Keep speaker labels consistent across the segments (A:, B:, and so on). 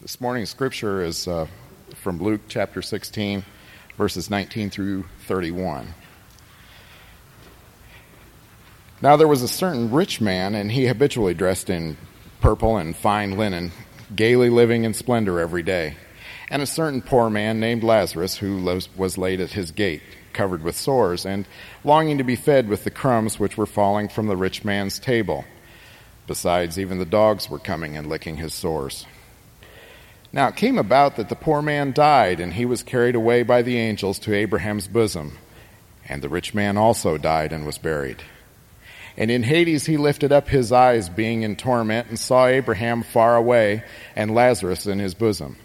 A: This morning's scripture is uh, from Luke chapter 16, verses 19 through 31. Now there was a certain rich man, and he habitually dressed in purple and fine linen, gaily living in splendor every day. And a certain poor man named Lazarus, who was laid at his gate, covered with sores, and longing to be fed with the crumbs which were falling from the rich man's table. Besides, even the dogs were coming and licking his sores. Now it came about that the poor man died, and he was carried away by the angels to Abraham's bosom. And the rich man also died and was buried. And in Hades he lifted up his eyes, being in torment, and saw Abraham far away, and Lazarus in his bosom.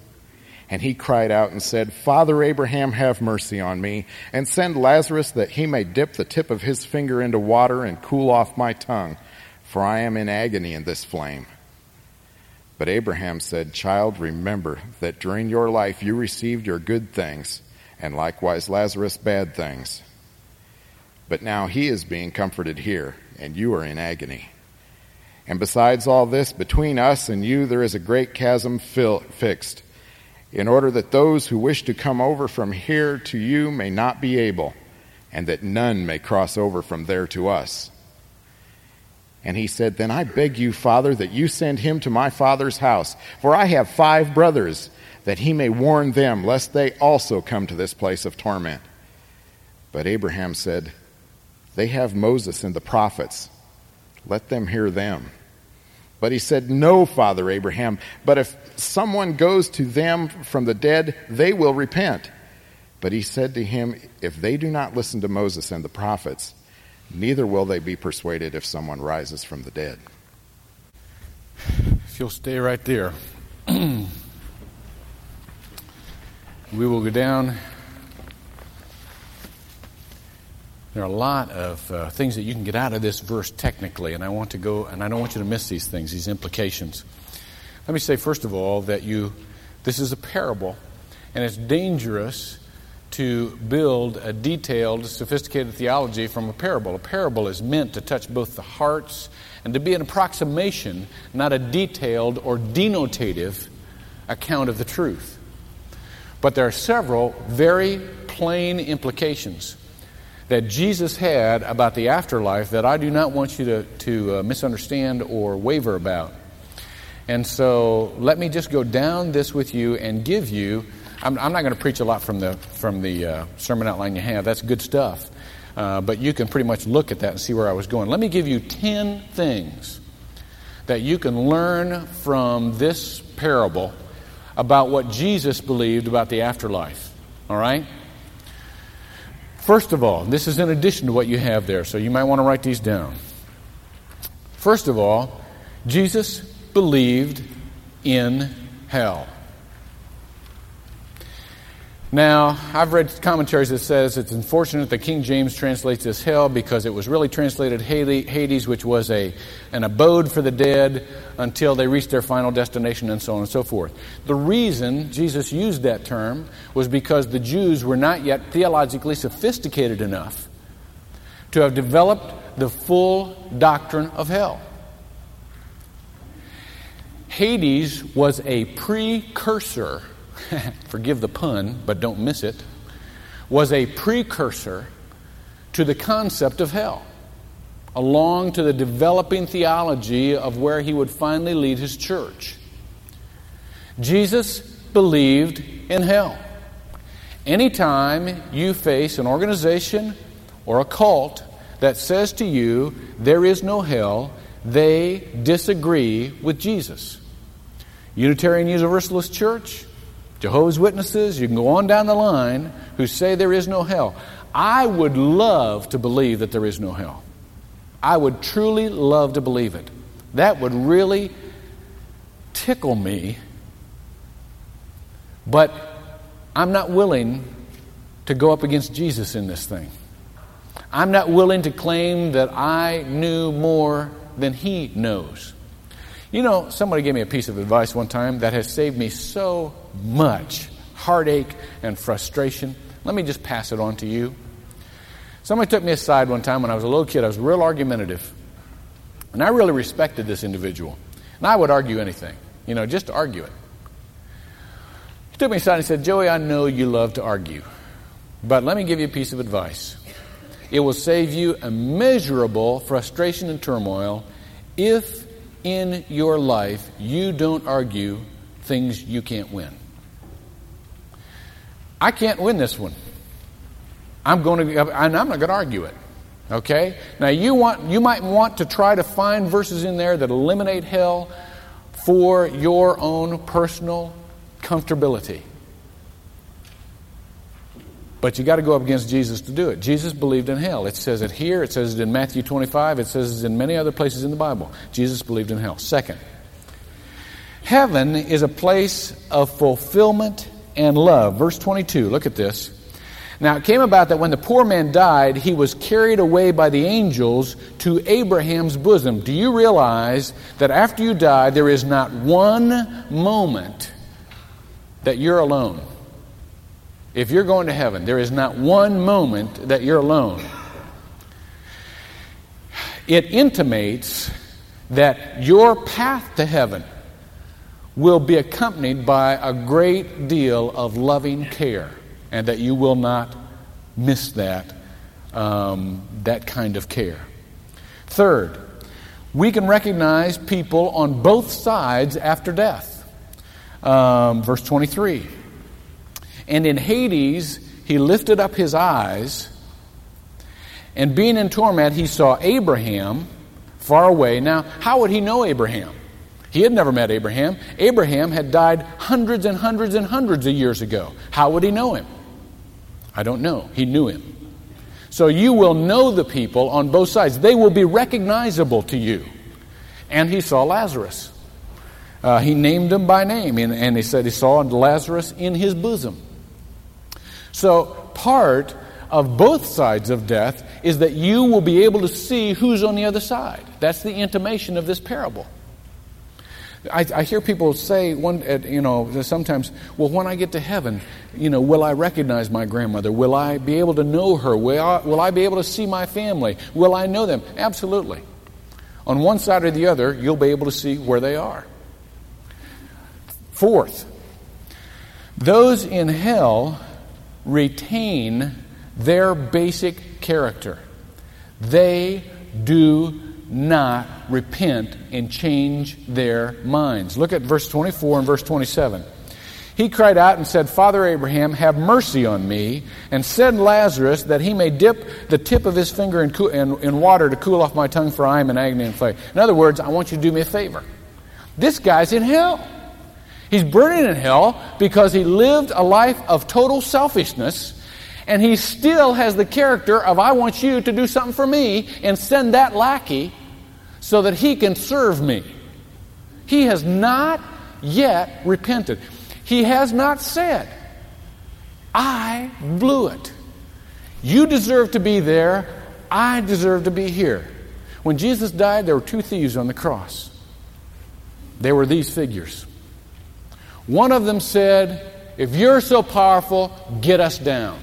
A: And he cried out and said, Father Abraham, have mercy on me, and send Lazarus that he may dip the tip of his finger into water and cool off my tongue, for I am in agony in this flame. But Abraham said, Child, remember that during your life you received your good things, and likewise Lazarus bad things. But now he is being comforted here, and you are in agony. And besides all this, between us and you there is a great chasm fixed, in order that those who wish to come over from here to you may not be able, and that none may cross over from there to us. And he said, Then I beg you, Father, that you send him to my father's house, for I have five brothers, that he may warn them, lest they also come to this place of torment. But Abraham said, They have Moses and the prophets. Let them hear them. But he said, No, Father Abraham, but if someone goes to them from the dead, they will repent. But he said to him, If they do not listen to Moses and the prophets, neither will they be persuaded if someone rises from the dead.
B: If you'll stay right there, we will go down. There are a lot of uh, things that you can get out of this verse technically, and I want to go, and I don't want you to miss these things, these implications. Let me say, first of all, that you, this is a parable, and it's dangerous to build a detailed, sophisticated theology from a parable. A parable is meant to touch both the hearts and to be an approximation, not a detailed or denotative account of the truth. But there are several very plain implications that Jesus had about the afterlife that I do not want you to, to uh, misunderstand or waver about. And so let me just go down this with you and give you I'm, I'm not going to preach a lot from the, from the uh, sermon outline you have. That's good stuff. Uh, but you can pretty much look at that and see where I was going. Let me give you 10 things that you can learn from this parable about what Jesus believed about the afterlife. All right? First of all, this is in addition to what you have there, so you might want to write these down. First of all, Jesus believed in hell. Now, I've read commentaries that says it's unfortunate that King James translates this hell because it was really translated Hades, which was a, an abode for the dead until they reached their final destination and so on and so forth. The reason Jesus used that term was because the Jews were not yet theologically sophisticated enough to have developed the full doctrine of hell. Hades was a precursor forgive the pun, but don't miss it, was a precursor to the concept of hell, along to the developing theology of where he would finally lead his church. Jesus believed in hell. Anytime you face an organization or a cult that says to you, there is no hell, they disagree with Jesus. Unitarian Universalist Church, Jehovah's Witnesses, you can go on down the line, who say there is no hell. I would love to believe that there is no hell. I would truly love to believe it. That would really tickle me. But I'm not willing to go up against Jesus in this thing. I'm not willing to claim that I knew more than he knows. You know, somebody gave me a piece of advice one time that has saved me so much heartache and frustration. Let me just pass it on to you. Somebody took me aside one time when I was a little kid. I was real argumentative. And I really respected this individual. And I would argue anything, you know, just to argue it. He took me aside and said, Joey, I know you love to argue, but let me give you a piece of advice. It will save you immeasurable frustration and turmoil if in your life you don't argue things you can't win. I can't win this one. I'm going to, and I'm not going to argue it. Okay? Now you want, you might want to try to find verses in there that eliminate hell for your own personal comfortability. But you got to go up against Jesus to do it. Jesus believed in hell. It says it here, it says it in Matthew 25, it says it in many other places in the Bible. Jesus believed in hell. Second, heaven is a place of fulfillment and love. Verse 22, look at this. Now it came about that when the poor man died, he was carried away by the angels to Abraham's bosom. Do you realize that after you die, there is not one moment that you're alone? If you're going to heaven, there is not one moment that you're alone. It intimates that your path to heaven will be accompanied by a great deal of loving care and that you will not miss that, um, that kind of care. Third, we can recognize people on both sides after death. Um, verse 23. And in Hades, he lifted up his eyes, and being in torment, he saw Abraham far away. Now, how would he know Abraham? He had never met Abraham. Abraham had died hundreds and hundreds and hundreds of years ago. How would he know him? I don't know. He knew him. So you will know the people on both sides. They will be recognizable to you. And he saw Lazarus. Uh, he named him by name, and, and he said he saw Lazarus in his bosom. So, part of both sides of death is that you will be able to see who's on the other side. That's the intimation of this parable. I, I hear people say, one, you know, sometimes, well, when I get to heaven, you know, will I recognize my grandmother? Will I be able to know her? Will I, will I be able to see my family? Will I know them? Absolutely. On one side or the other, you'll be able to see where they are. Fourth, those in hell retain their basic character. They do not repent and change their minds. Look at verse 24 and verse 27. He cried out and said, Father Abraham, have mercy on me, and send Lazarus that he may dip the tip of his finger in, in, in water to cool off my tongue, for I am in agony and flame. In other words, I want you to do me a favor. This guy's in hell. He's burning in hell because he lived a life of total selfishness and he still has the character of, I want you to do something for me and send that lackey so that he can serve me. He has not yet repented. He has not said, I blew it. You deserve to be there. I deserve to be here. When Jesus died, there were two thieves on the cross. They were these figures. One of them said, If you're so powerful, get us down.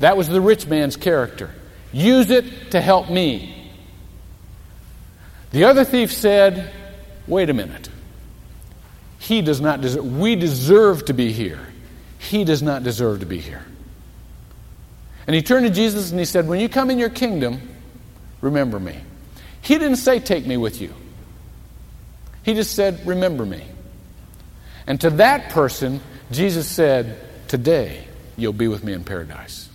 B: That was the rich man's character. Use it to help me. The other thief said, Wait a minute. He does not deserve, we deserve to be here. He does not deserve to be here. And he turned to Jesus and he said, When you come in your kingdom, remember me. He didn't say, Take me with you. He just said, Remember me. And to that person, Jesus said, Today you'll be with me in paradise.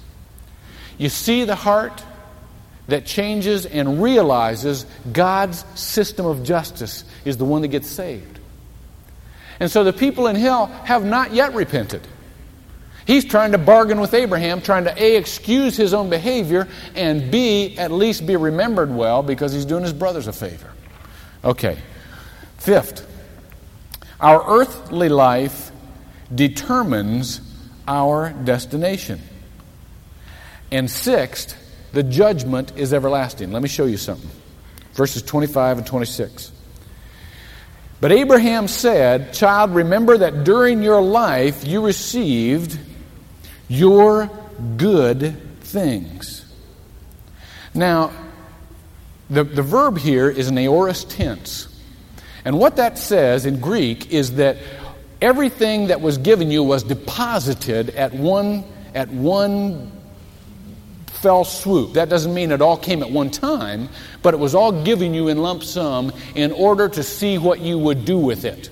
B: You see the heart that changes and realizes God's system of justice is the one that gets saved. And so the people in hell have not yet repented. He's trying to bargain with Abraham, trying to A, excuse his own behavior, and B, at least be remembered well because he's doing his brothers a favor. Okay. Fifth, our earthly life determines our destination. And sixth, the judgment is everlasting. Let me show you something. Verses 25 and 26. But Abraham said, Child, remember that during your life you received your good things. Now, the, the verb here is an aorist tense. And what that says in Greek is that Everything that was given you was deposited at one, at one fell swoop. That doesn't mean it all came at one time, but it was all given you in lump sum in order to see what you would do with it.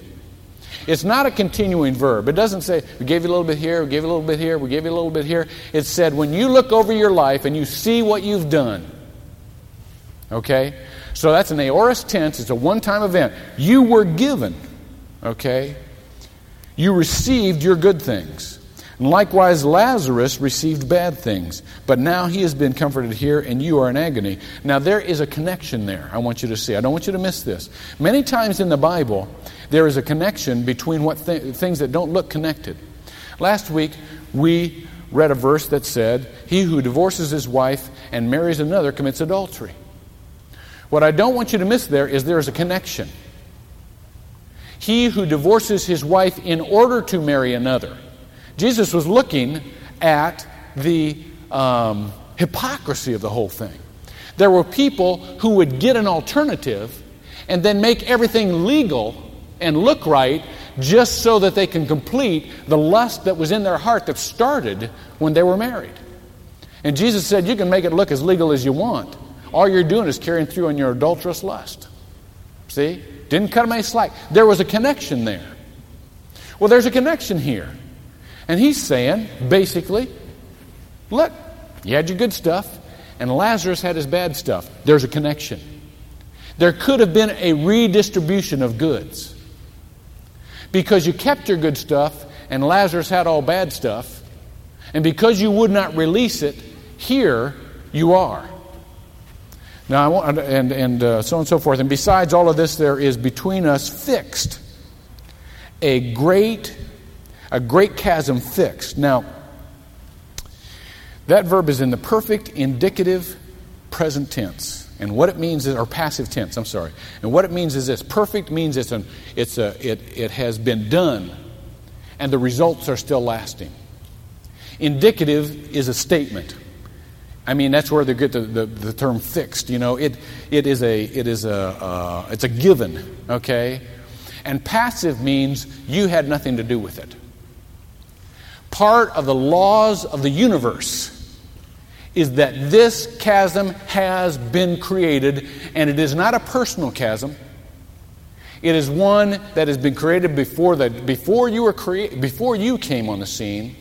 B: It's not a continuing verb. It doesn't say, we gave you a little bit here, we gave you a little bit here, we gave you a little bit here. It said, when you look over your life and you see what you've done, okay? So that's an aorist tense, it's a one time event. You were given, okay? You received your good things. And likewise, Lazarus received bad things, but now he has been comforted here, and you are in agony. Now, there is a connection there, I want you to see. I don't want you to miss this. Many times in the Bible, there is a connection between what th- things that don't look connected. Last week, we read a verse that said, He who divorces his wife and marries another commits adultery. What I don't want you to miss there is there is a connection. He who divorces his wife in order to marry another. Jesus was looking at the um, hypocrisy of the whole thing. There were people who would get an alternative and then make everything legal and look right just so that they can complete the lust that was in their heart that started when they were married. And Jesus said, You can make it look as legal as you want. All you're doing is carrying through on your adulterous lust. See? Didn't cut him any slack. There was a connection there. Well, there's a connection here. And he's saying, basically, look, you had your good stuff, and Lazarus had his bad stuff. There's a connection. There could have been a redistribution of goods. Because you kept your good stuff, and Lazarus had all bad stuff, and because you would not release it, here you are. Now, I want, and, and uh, so on and so forth. And besides all of this, there is between us fixed a great, a great chasm fixed. Now, that verb is in the perfect indicative present tense. And what it means is, or passive tense, I'm sorry. And what it means is this perfect means it's, an, it's a, it, it has been done, and the results are still lasting. Indicative is a statement. I mean, that's where they get the, the, the, term fixed. You know, it, it is a, it is a, uh, it's a given, okay? And passive means you had nothing to do with it. Part of the laws of the universe is that this chasm has been created, and it is not a personal chasm. It is one that has been created before, the, before, you, were crea- before you came on the scene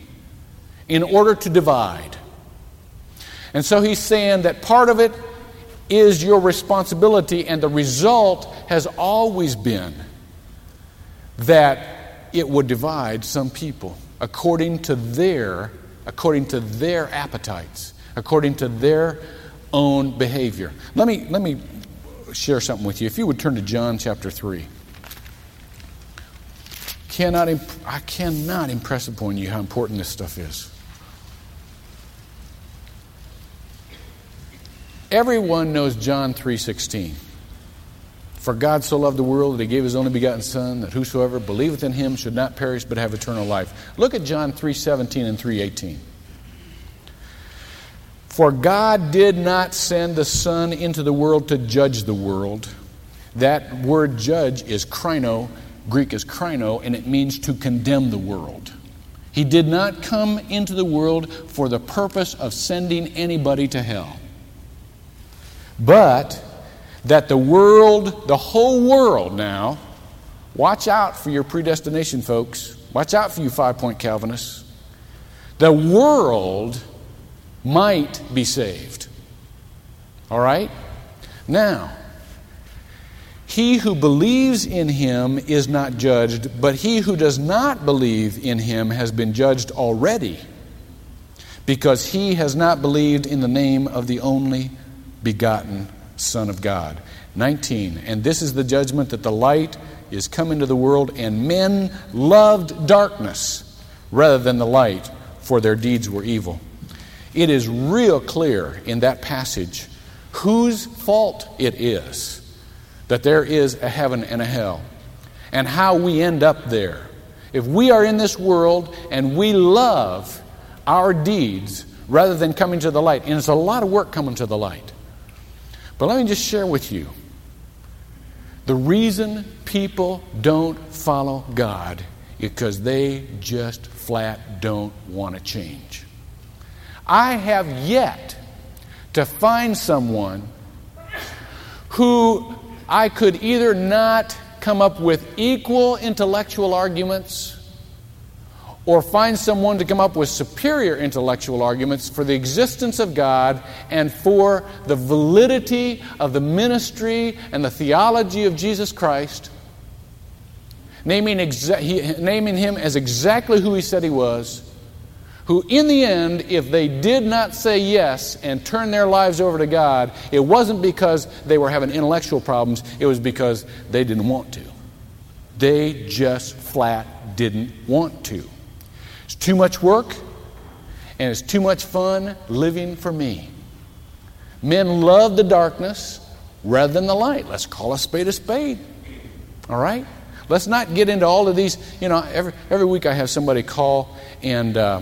B: in order to divide. And so he's saying that part of it is your responsibility, and the result has always been that it would divide some people according to their according to their appetites, according to their own behavior. Let me let me share something with you. If you would turn to John chapter 3. Cannot imp- I cannot impress upon you how important this stuff is. Everyone knows John 3:16. For God so loved the world that he gave his only begotten son that whosoever believeth in him should not perish but have eternal life. Look at John 3:17 and 3:18. For God did not send the son into the world to judge the world. That word judge is krino, Greek is krino, and it means to condemn the world. He did not come into the world for the purpose of sending anybody to hell but that the world, the whole world now, watch out for your predestination, folks. Watch out for you five point Calvinists. The world might be saved. All right? Now, he who believes in him is not judged, but he who does not believe in him has been judged already, because he has not believed in the name of the only begotten Son of God. 19. And this is the judgment that the light is come into the world, and men loved darkness rather than the light, for their deeds were evil. It is real clear in that passage whose fault it is that there is a heaven and a hell, and how we end up there. If we are in this world and we love our deeds rather than coming to the light, and it's a lot of work coming to the light. But let me just share with you the reason people don't follow God is because they just flat don't want to change. I have yet to find someone who I could either not come up with equal intellectual arguments or find someone to come up with superior intellectual arguments for the existence of God and for the validity of the ministry and the theology of Jesus Christ, naming, exa- he, naming him as exactly who he said he was, who, in the end, if they did not say yes and turn their lives over to God, it wasn't because they were having intellectual problems, it was because they didn't want to. They just flat didn't want to. It's too much work and it's too much fun living for me. Men love the darkness rather than the light. Let's call a spade a spade. All right? Let's not get into all of these. You know, every, every week I have somebody call and. Uh,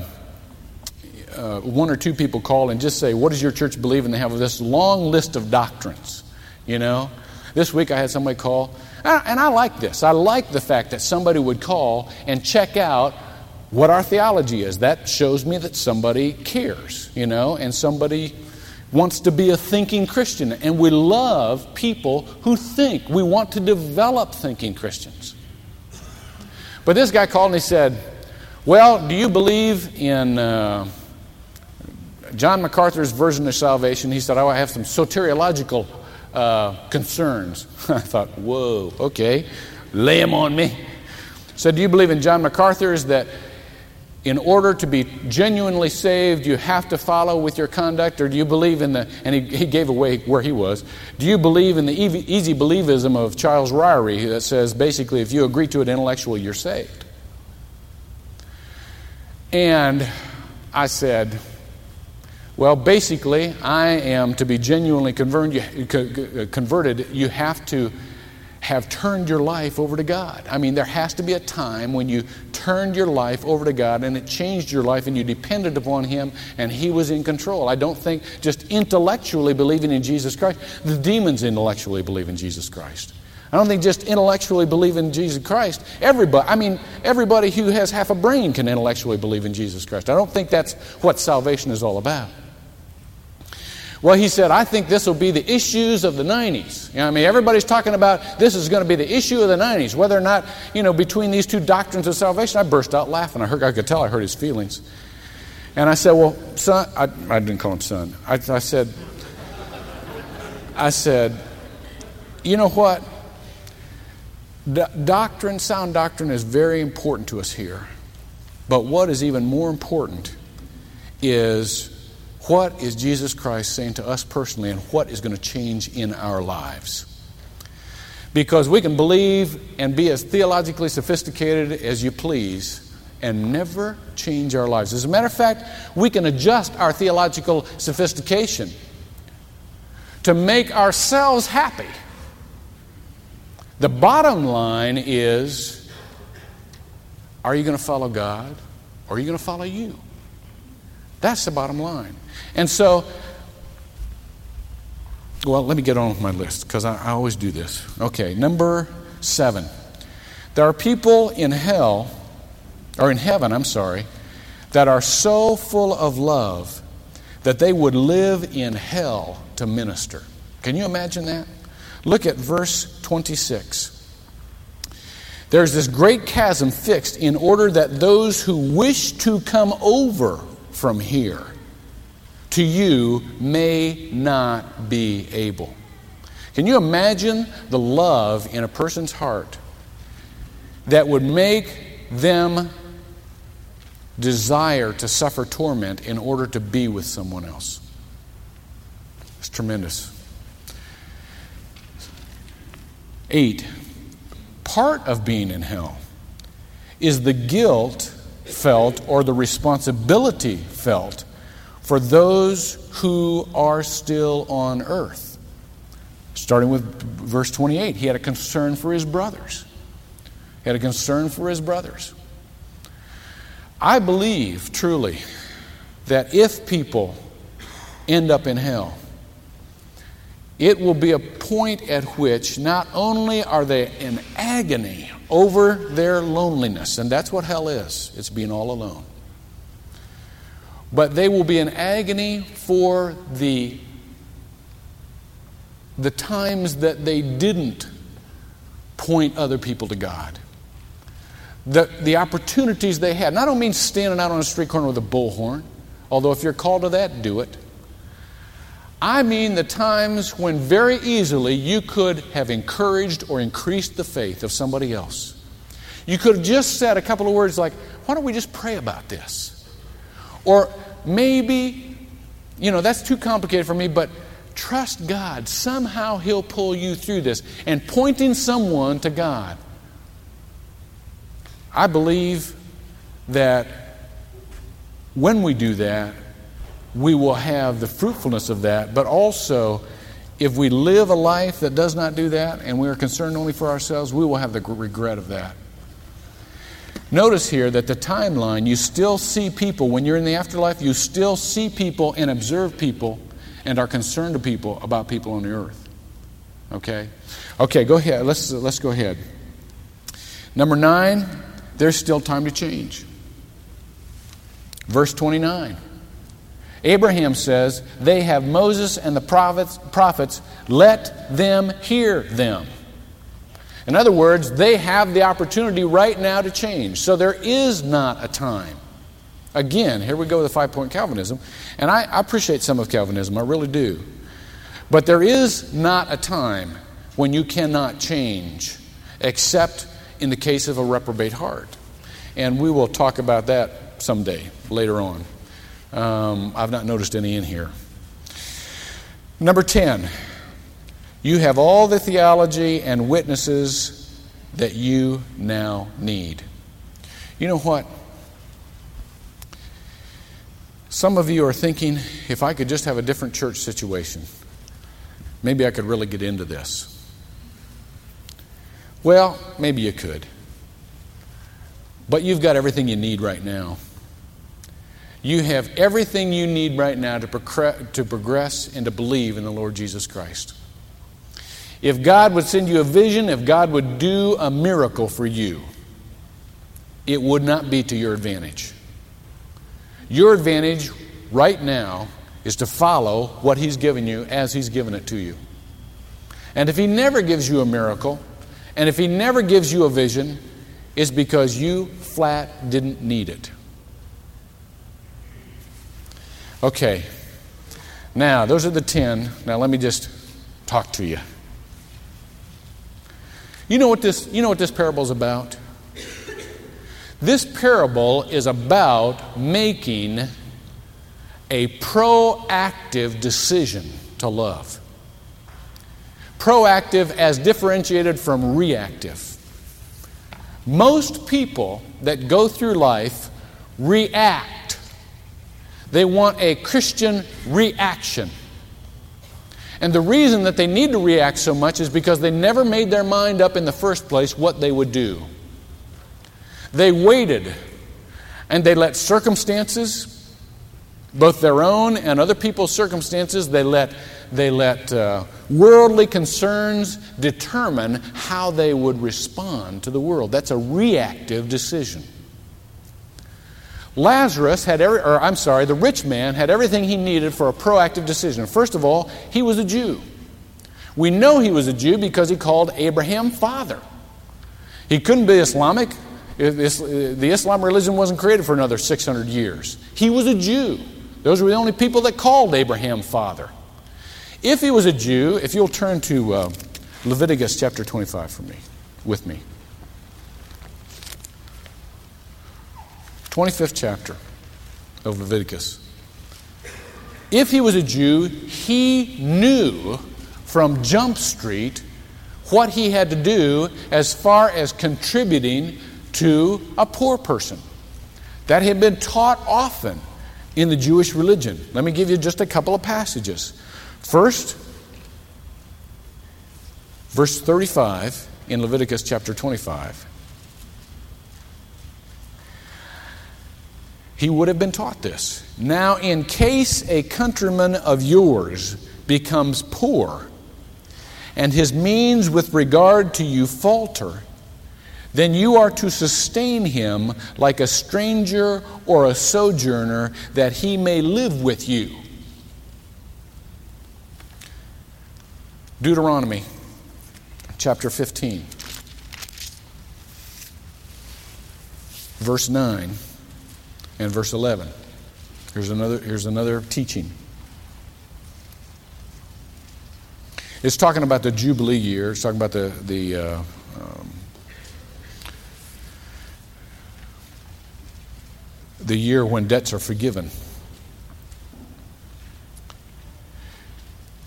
B: uh, one or two people call and just say, What does your church believe? And they have this long list of doctrines. You know? This week I had somebody call, and I like this. I like the fact that somebody would call and check out what our theology is. That shows me that somebody cares, you know, and somebody wants to be a thinking Christian. And we love people who think. We want to develop thinking Christians. But this guy called and he said, Well, do you believe in. Uh, John MacArthur's version of salvation, he said, oh, I have some soteriological uh, concerns. I thought, whoa, okay, lay them on me. So, do you believe in John MacArthur's that in order to be genuinely saved, you have to follow with your conduct? Or do you believe in the, and he, he gave away where he was, do you believe in the easy believism of Charles Ryrie that says basically if you agree to it intellectually, you're saved? And I said, well, basically, I am to be genuinely converted, you have to have turned your life over to God. I mean, there has to be a time when you turned your life over to God and it changed your life and you depended upon Him and He was in control. I don't think just intellectually believing in Jesus Christ, the demons intellectually believe in Jesus Christ. I don't think just intellectually believe in Jesus Christ. Everybody, I mean, everybody who has half a brain can intellectually believe in Jesus Christ. I don't think that's what salvation is all about. Well, he said, I think this will be the issues of the 90s. You know, I mean, everybody's talking about this is going to be the issue of the 90s, whether or not, you know, between these two doctrines of salvation. I burst out laughing. I, heard, I could tell I hurt his feelings. And I said, Well, son, I, I didn't call him son. I, I said, I said, you know what? Doctrine, sound doctrine is very important to us here. But what is even more important is what is Jesus Christ saying to us personally, and what is going to change in our lives? Because we can believe and be as theologically sophisticated as you please and never change our lives. As a matter of fact, we can adjust our theological sophistication to make ourselves happy. The bottom line is are you going to follow God or are you going to follow you? That's the bottom line. And so, well, let me get on with my list because I, I always do this. Okay, number seven. There are people in hell, or in heaven, I'm sorry, that are so full of love that they would live in hell to minister. Can you imagine that? Look at verse 26. There's this great chasm fixed in order that those who wish to come over from here to you may not be able. Can you imagine the love in a person's heart that would make them desire to suffer torment in order to be with someone else? It's tremendous. Eight, part of being in hell is the guilt felt or the responsibility felt for those who are still on earth. Starting with verse 28, he had a concern for his brothers. He had a concern for his brothers. I believe truly that if people end up in hell, it will be a point at which not only are they in agony over their loneliness, and that's what hell is it's being all alone, but they will be in agony for the, the times that they didn't point other people to God. The, the opportunities they had. And I don't mean standing out on a street corner with a bullhorn, although if you're called to that, do it. I mean the times when very easily you could have encouraged or increased the faith of somebody else. You could have just said a couple of words like, why don't we just pray about this? Or maybe, you know, that's too complicated for me, but trust God. Somehow He'll pull you through this. And pointing someone to God. I believe that when we do that, we will have the fruitfulness of that, but also if we live a life that does not do that and we are concerned only for ourselves, we will have the regret of that. Notice here that the timeline, you still see people, when you're in the afterlife, you still see people and observe people and are concerned to people about people on the earth. Okay? Okay, go ahead. Let's, let's go ahead. Number nine, there's still time to change. Verse 29. Abraham says, They have Moses and the prophets, prophets, let them hear them. In other words, they have the opportunity right now to change. So there is not a time. Again, here we go with the five point Calvinism. And I, I appreciate some of Calvinism, I really do. But there is not a time when you cannot change, except in the case of a reprobate heart. And we will talk about that someday, later on. Um, I've not noticed any in here. Number 10, you have all the theology and witnesses that you now need. You know what? Some of you are thinking, if I could just have a different church situation, maybe I could really get into this. Well, maybe you could. But you've got everything you need right now. You have everything you need right now to, to progress and to believe in the Lord Jesus Christ. If God would send you a vision, if God would do a miracle for you, it would not be to your advantage. Your advantage right now is to follow what He's given you as He's given it to you. And if He never gives you a miracle, and if He never gives you a vision, it's because you flat didn't need it. Okay. Now, those are the 10. Now, let me just talk to you. You know what this, you know what this parable is about? This parable is about making a proactive decision to love. Proactive as differentiated from reactive. Most people that go through life react they want a Christian reaction. And the reason that they need to react so much is because they never made their mind up in the first place what they would do. They waited and they let circumstances, both their own and other people's circumstances, they let, they let uh, worldly concerns determine how they would respond to the world. That's a reactive decision. Lazarus had every, or I'm sorry, the rich man had everything he needed for a proactive decision. First of all, he was a Jew. We know he was a Jew because he called Abraham father. He couldn't be Islamic. The Islam religion wasn't created for another 600 years. He was a Jew. Those were the only people that called Abraham father. If he was a Jew, if you'll turn to uh, Leviticus chapter 25 for me, with me. 25th chapter of Leviticus. If he was a Jew, he knew from Jump Street what he had to do as far as contributing to a poor person. That had been taught often in the Jewish religion. Let me give you just a couple of passages. First, verse 35 in Leviticus chapter 25. He would have been taught this. Now, in case a countryman of yours becomes poor and his means with regard to you falter, then you are to sustain him like a stranger or a sojourner, that he may live with you. Deuteronomy chapter 15, verse 9 and verse 11. Here's another, here's another teaching. It's talking about the Jubilee year. It's talking about the, the uh, um, the year when debts are forgiven.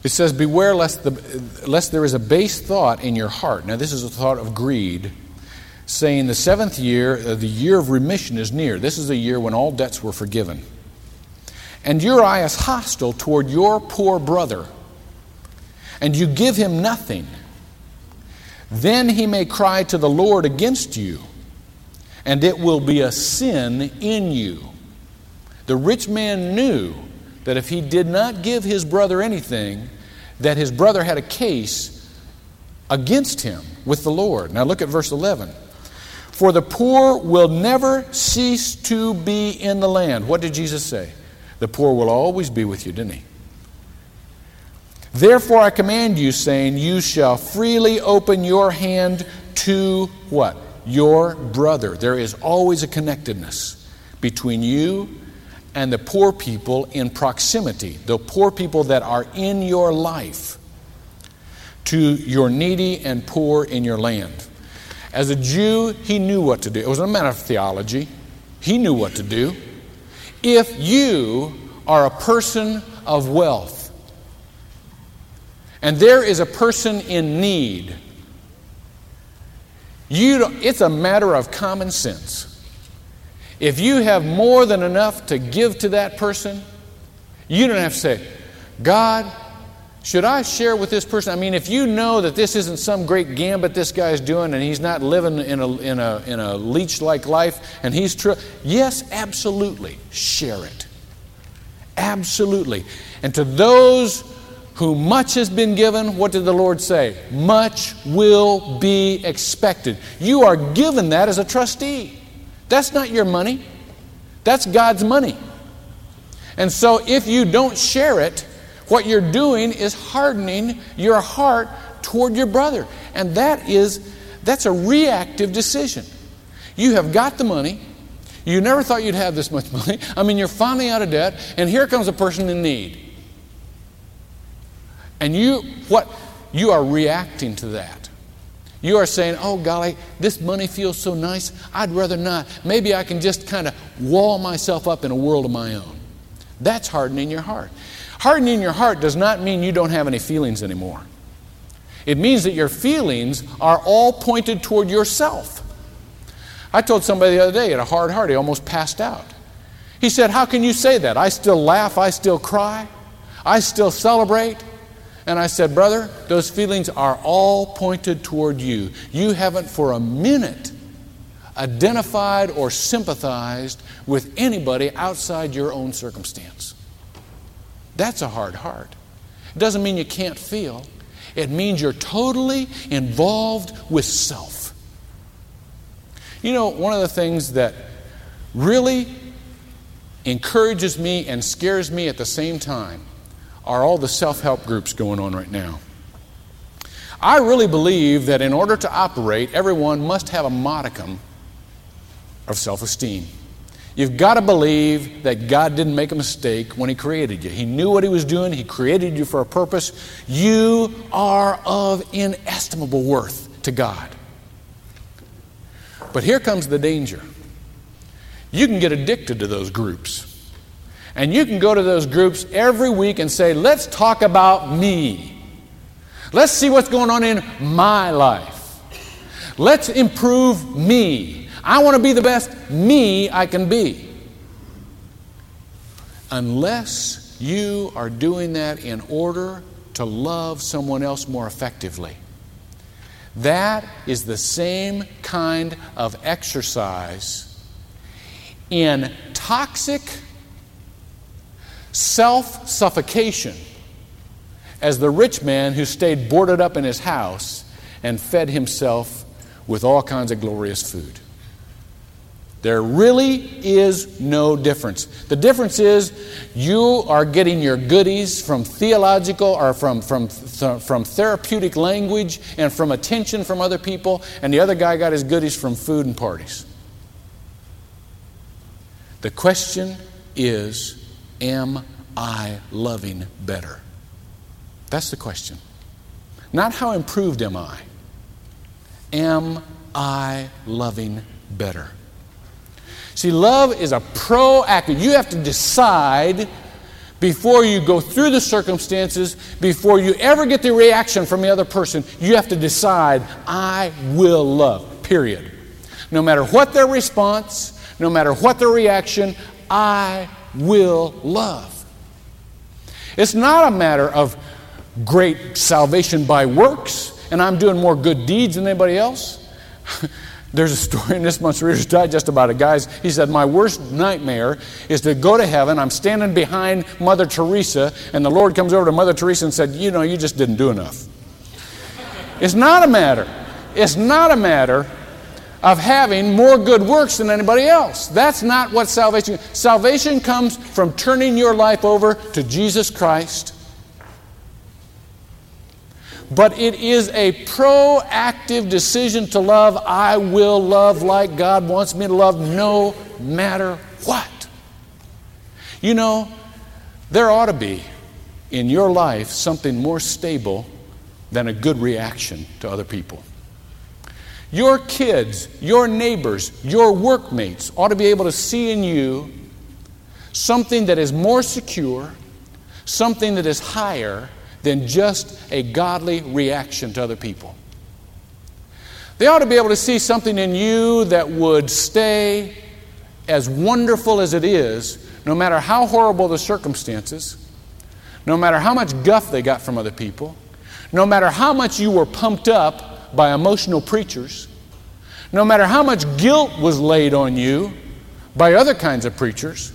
B: It says, Beware lest, the, lest there is a base thought in your heart. Now, this is a thought of greed, saying the seventh year, uh, the year of remission, is near. This is the year when all debts were forgiven. And eye is hostile toward your poor brother, and you give him nothing. Then he may cry to the Lord against you, and it will be a sin in you. The rich man knew that if he did not give his brother anything, that his brother had a case against him with the Lord. Now look at verse 11. For the poor will never cease to be in the land. What did Jesus say? The poor will always be with you, didn't he? Therefore I command you, saying, You shall freely open your hand to what? Your brother. There is always a connectedness between you and the poor people in proximity, the poor people that are in your life, to your needy and poor in your land. As a Jew, he knew what to do. It wasn't a matter of theology, he knew what to do. If you are a person of wealth, and there is a person in need, you it's a matter of common sense if you have more than enough to give to that person, you don't have to say, God, should I share with this person? I mean, if you know that this isn't some great gambit this guy's doing and he's not living in a, in a, in a leech like life and he's true, yes, absolutely, share it. Absolutely. And to those who much has been given, what did the Lord say? Much will be expected. You are given that as a trustee. That's not your money, that's God's money. And so if you don't share it, what you're doing is hardening your heart toward your brother. And that is that's a reactive decision. You have got the money. You never thought you'd have this much money. I mean, you're finally out of debt, and here comes a person in need. And you what you are reacting to that. You are saying, oh, golly, this money feels so nice. I'd rather not. Maybe I can just kind of wall myself up in a world of my own. That's hardening your heart. Hardening your heart does not mean you don't have any feelings anymore. It means that your feelings are all pointed toward yourself. I told somebody the other day at a hard heart, he almost passed out. He said, How can you say that? I still laugh, I still cry, I still celebrate. And I said, Brother, those feelings are all pointed toward you. You haven't for a minute identified or sympathized with anybody outside your own circumstance. That's a hard heart. It doesn't mean you can't feel, it means you're totally involved with self. You know, one of the things that really encourages me and scares me at the same time are all the self help groups going on right now. I really believe that in order to operate, everyone must have a modicum of self esteem. You've got to believe that God didn't make a mistake when He created you. He knew what He was doing, He created you for a purpose. You are of inestimable worth to God. But here comes the danger. You can get addicted to those groups. And you can go to those groups every week and say, let's talk about me. Let's see what's going on in my life. Let's improve me. I want to be the best me I can be. Unless you are doing that in order to love someone else more effectively. That is the same kind of exercise in toxic self suffocation as the rich man who stayed boarded up in his house and fed himself with all kinds of glorious food. There really is no difference. The difference is you are getting your goodies from theological or from, from, from therapeutic language and from attention from other people, and the other guy got his goodies from food and parties. The question is Am I loving better? That's the question. Not how improved am I? Am I loving better? See, love is a proactive. You have to decide before you go through the circumstances, before you ever get the reaction from the other person, you have to decide, I will love, period. No matter what their response, no matter what their reaction, I will love. It's not a matter of great salvation by works, and I'm doing more good deeds than anybody else. There's a story in this month's Reader's Digest about a guy. He said, My worst nightmare is to go to heaven. I'm standing behind Mother Teresa, and the Lord comes over to Mother Teresa and said, You know, you just didn't do enough. it's not a matter. It's not a matter of having more good works than anybody else. That's not what salvation Salvation comes from turning your life over to Jesus Christ but it is a proactive decision to love. I will love like God wants me to love no matter what. You know, there ought to be in your life something more stable than a good reaction to other people. Your kids, your neighbors, your workmates ought to be able to see in you something that is more secure, something that is higher than just a godly reaction to other people. They ought to be able to see something in you that would stay as wonderful as it is, no matter how horrible the circumstances, no matter how much guff they got from other people, no matter how much you were pumped up by emotional preachers, no matter how much guilt was laid on you by other kinds of preachers,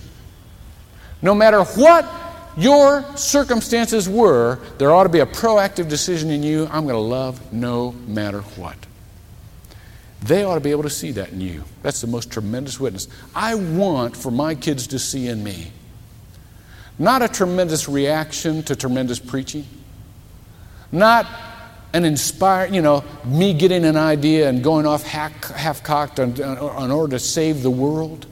B: no matter what your circumstances were, there ought to be a proactive decision in you I'm going to love no matter what. They ought to be able to see that in you. That's the most tremendous witness. I want for my kids to see in me not a tremendous reaction to tremendous preaching, not an inspired, you know, me getting an idea and going off half cocked in order to save the world,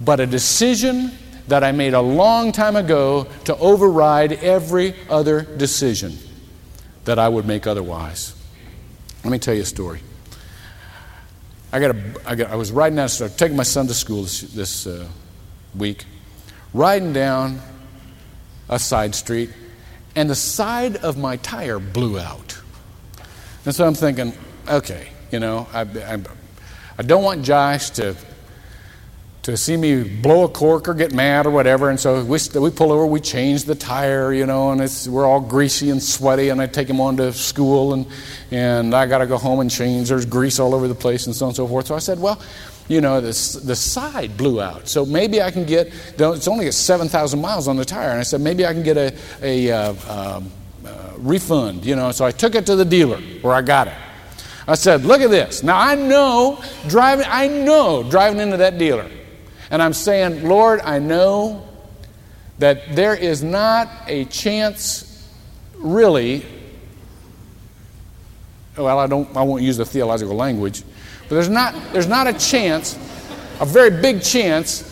B: but a decision that I made a long time ago to override every other decision that I would make otherwise. Let me tell you a story. I, got a, I, got, I was riding down, so taking my son to school this, this uh, week, riding down a side street, and the side of my tire blew out. And so I'm thinking, okay, you know, I, I, I don't want Josh to to see me blow a cork or get mad or whatever. And so we, we pull over, we change the tire, you know, and it's, we're all greasy and sweaty. And I take him on to school, and, and I got to go home and change. There's grease all over the place and so on and so forth. So I said, well, you know, this, the side blew out. So maybe I can get, it's only 7,000 miles on the tire. And I said, maybe I can get a, a uh, um, uh, refund, you know. So I took it to the dealer where I got it. I said, look at this. Now I know driving, I know driving into that dealer and I'm saying, Lord, I know that there is not a chance, really. Well, I don't. I won't use the theological language, but there's not. There's not a chance, a very big chance,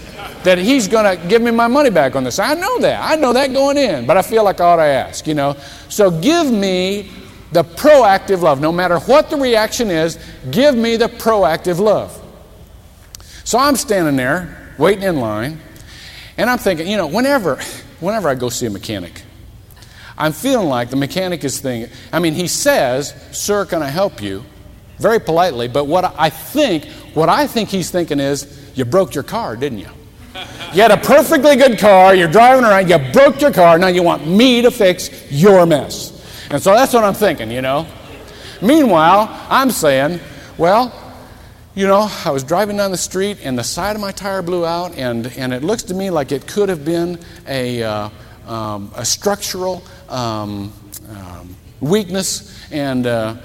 B: that He's going to give me my money back on this. I know that. I know that going in, but I feel like I ought to ask. You know. So give me the proactive love. No matter what the reaction is, give me the proactive love. So I'm standing there waiting in line, and I'm thinking, you know, whenever, whenever I go see a mechanic, I'm feeling like the mechanic is thinking, I mean, he says, Sir, can I help you? Very politely, but what I think, what I think he's thinking is, You broke your car, didn't you? You had a perfectly good car, you're driving around, you broke your car, now you want me to fix your mess. And so that's what I'm thinking, you know. Meanwhile, I'm saying, Well, you know, I was driving down the street and the side of my tire blew out, and, and it looks to me like it could have been a, uh, um, a structural um, um, weakness, and uh,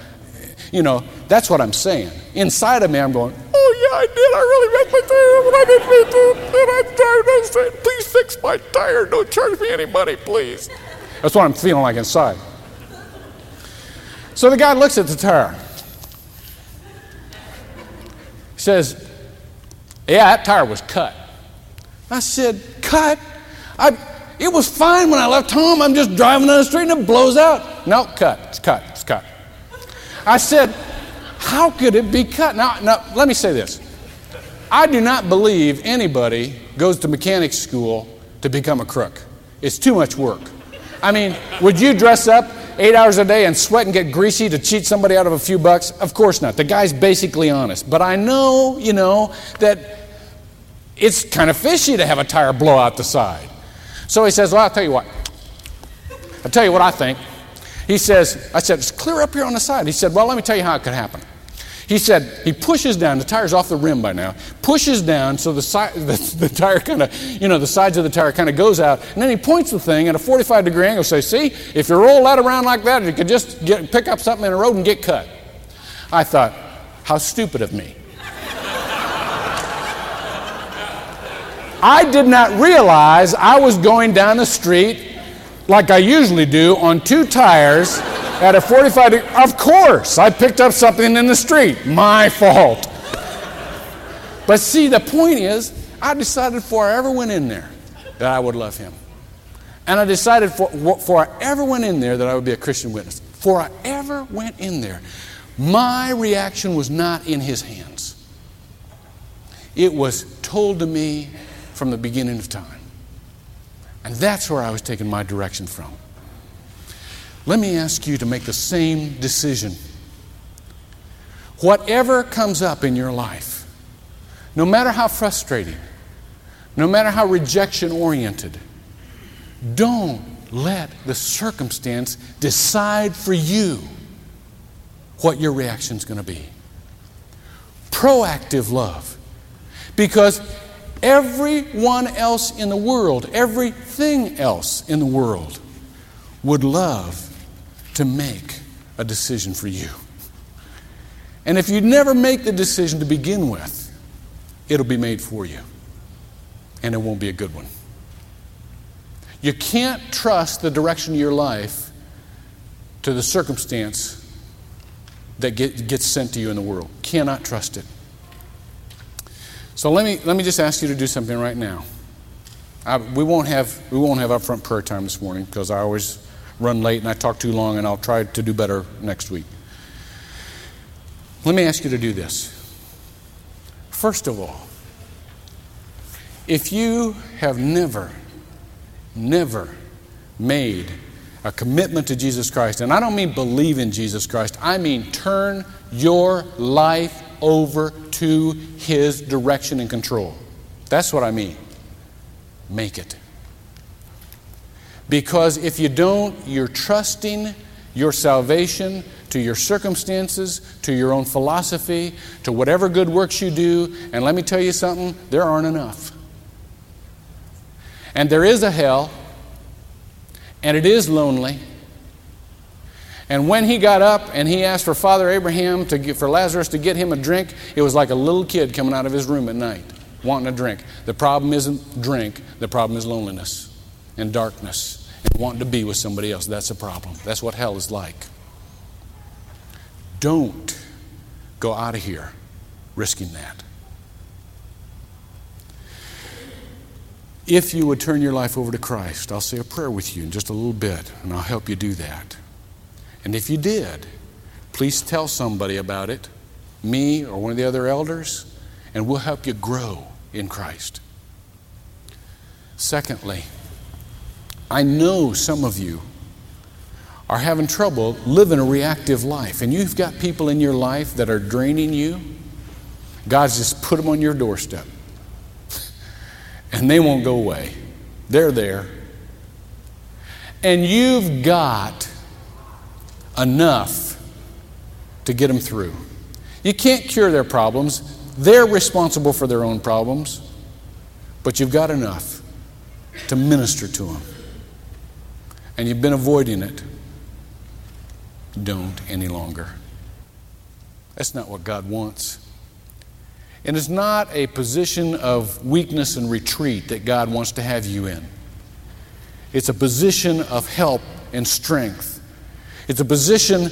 B: you know that's what I'm saying. Inside of me, I'm going, "Oh yeah, I did. I really wrecked my tire. But I didn't mean to. And I'm tired. I said, please fix my tire. Don't charge me any money, please." That's what I'm feeling like inside. So the guy looks at the tire. He says, Yeah, that tire was cut. I said, Cut? I, it was fine when I left home. I'm just driving down the street and it blows out. No, cut. It's cut. It's cut. I said, How could it be cut? Now, now, let me say this. I do not believe anybody goes to mechanic school to become a crook. It's too much work. I mean, would you dress up eight hours a day and sweat and get greasy to cheat somebody out of a few bucks? Of course not. The guy's basically honest. But I know, you know, that it's kind of fishy to have a tire blow out the side. So he says, Well, I'll tell you what. I'll tell you what I think. He says, I said, It's clear up here on the side. He said, Well, let me tell you how it could happen. He said he pushes down, the tire's off the rim by now, pushes down so the, side, the, the tire kind of, you know, the sides of the tire kind of goes out, and then he points the thing at a 45 degree angle, say, see, if you roll that around like that, you could just get, pick up something in the road and get cut. I thought, how stupid of me. I did not realize I was going down the street like I usually do on two tires at a 45 degree. Of course, I picked up something in the street. My fault. But see, the point is, I decided before I ever went in there that I would love him. And I decided for, before I ever went in there that I would be a Christian witness. Before I ever went in there, my reaction was not in his hands. It was told to me from the beginning of time. And that's where I was taking my direction from. Let me ask you to make the same decision. Whatever comes up in your life, no matter how frustrating, no matter how rejection oriented, don't let the circumstance decide for you what your reaction is going to be. Proactive love. Because everyone else in the world, everything else in the world, would love to make a decision for you. And if you never make the decision to begin with, it'll be made for you. And it won't be a good one. You can't trust the direction of your life to the circumstance that get, gets sent to you in the world. Cannot trust it. So let me, let me just ask you to do something right now. I, we, won't have, we won't have upfront prayer time this morning because I always run late and I talk too long, and I'll try to do better next week. Let me ask you to do this. First of all, if you have never, never made a commitment to Jesus Christ, and I don't mean believe in Jesus Christ, I mean turn your life over to His direction and control. That's what I mean. Make it. Because if you don't, you're trusting your salvation to your circumstances, to your own philosophy, to whatever good works you do. And let me tell you something there aren't enough. And there is a hell, and it is lonely. And when he got up and he asked for Father Abraham to get, for Lazarus to get him a drink, it was like a little kid coming out of his room at night wanting a drink. The problem isn't drink, the problem is loneliness and darkness and wanting to be with somebody else. That's a problem. That's what hell is like. Don't go out of here risking that. If you would turn your life over to Christ, I'll say a prayer with you in just a little bit, and I'll help you do that. And if you did, please tell somebody about it, me or one of the other elders, and we'll help you grow in Christ. Secondly, I know some of you are having trouble living a reactive life, and you've got people in your life that are draining you. God's just put them on your doorstep, and they won't go away. They're there. And you've got enough to get them through. You can't cure their problems, they're responsible for their own problems, but you've got enough to minister to them and you've been avoiding it, don't any longer. That's not what God wants. And it's not a position of weakness and retreat that God wants to have you in. It's a position of help and strength. It's a position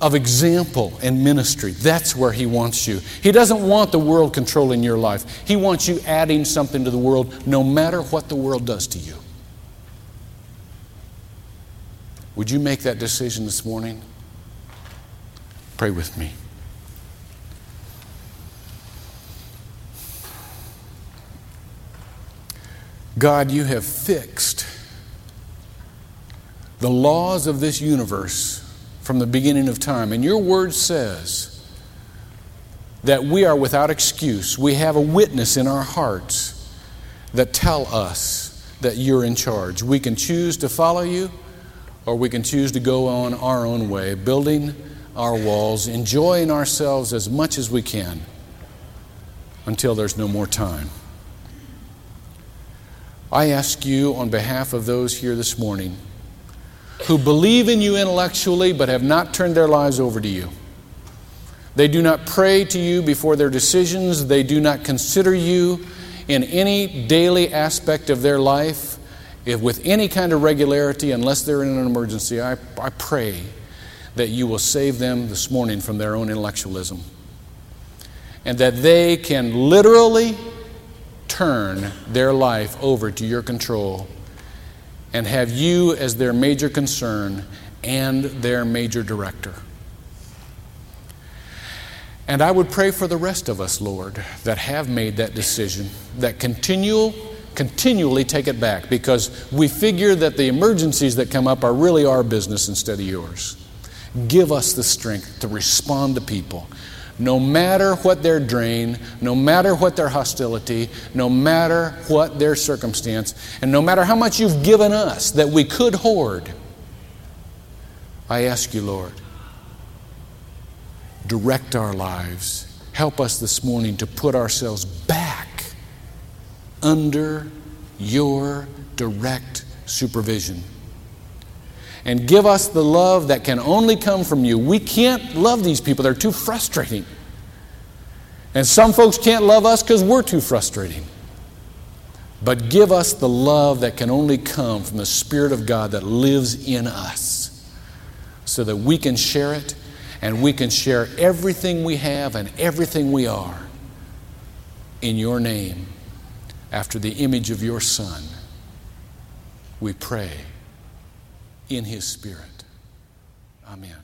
B: of example and ministry. That's where He wants you. He doesn't want the world controlling your life, He wants you adding something to the world no matter what the world does to you. Would you make that decision this morning? Pray with me. God, you have fixed the laws of this universe from the beginning of time. And your word says that we are without excuse. We have a witness in our hearts that tell us that you're in charge. We can choose to follow you or we can choose to go on our own way, building our walls, enjoying ourselves as much as we can until there's no more time. I ask you on behalf of those here this morning who believe in you intellectually but have not turned their lives over to you. They do not pray to you before their decisions. They do not consider you in any daily aspect of their life if with any kind of regularity unless they're in an emergency. I, I pray that you will save them this morning from their own intellectualism and that they can literally turn their life over to your control and have you as their major concern and their major director. And I would pray for the rest of us, Lord, that have made that decision, that continual, continually take it back because we figure that the emergencies that come up are really our business instead of yours. Give us the strength to respond to people no matter what their drain, no matter what their hostility, no matter what their circumstance, and no matter how much you've given us that we could hoard, I ask you, Lord, direct our lives. Help us this morning to put ourselves back under your direct supervision and give us the love that can only come from you. We can't love these people, they're too frustrating. And some folks can't love us because we're too frustrating. But give us the love that can only come from the Spirit of God that lives in us so that we can share it and we can share everything we have and everything we are in your name after the image of your Son. We pray in His Spirit. Amen.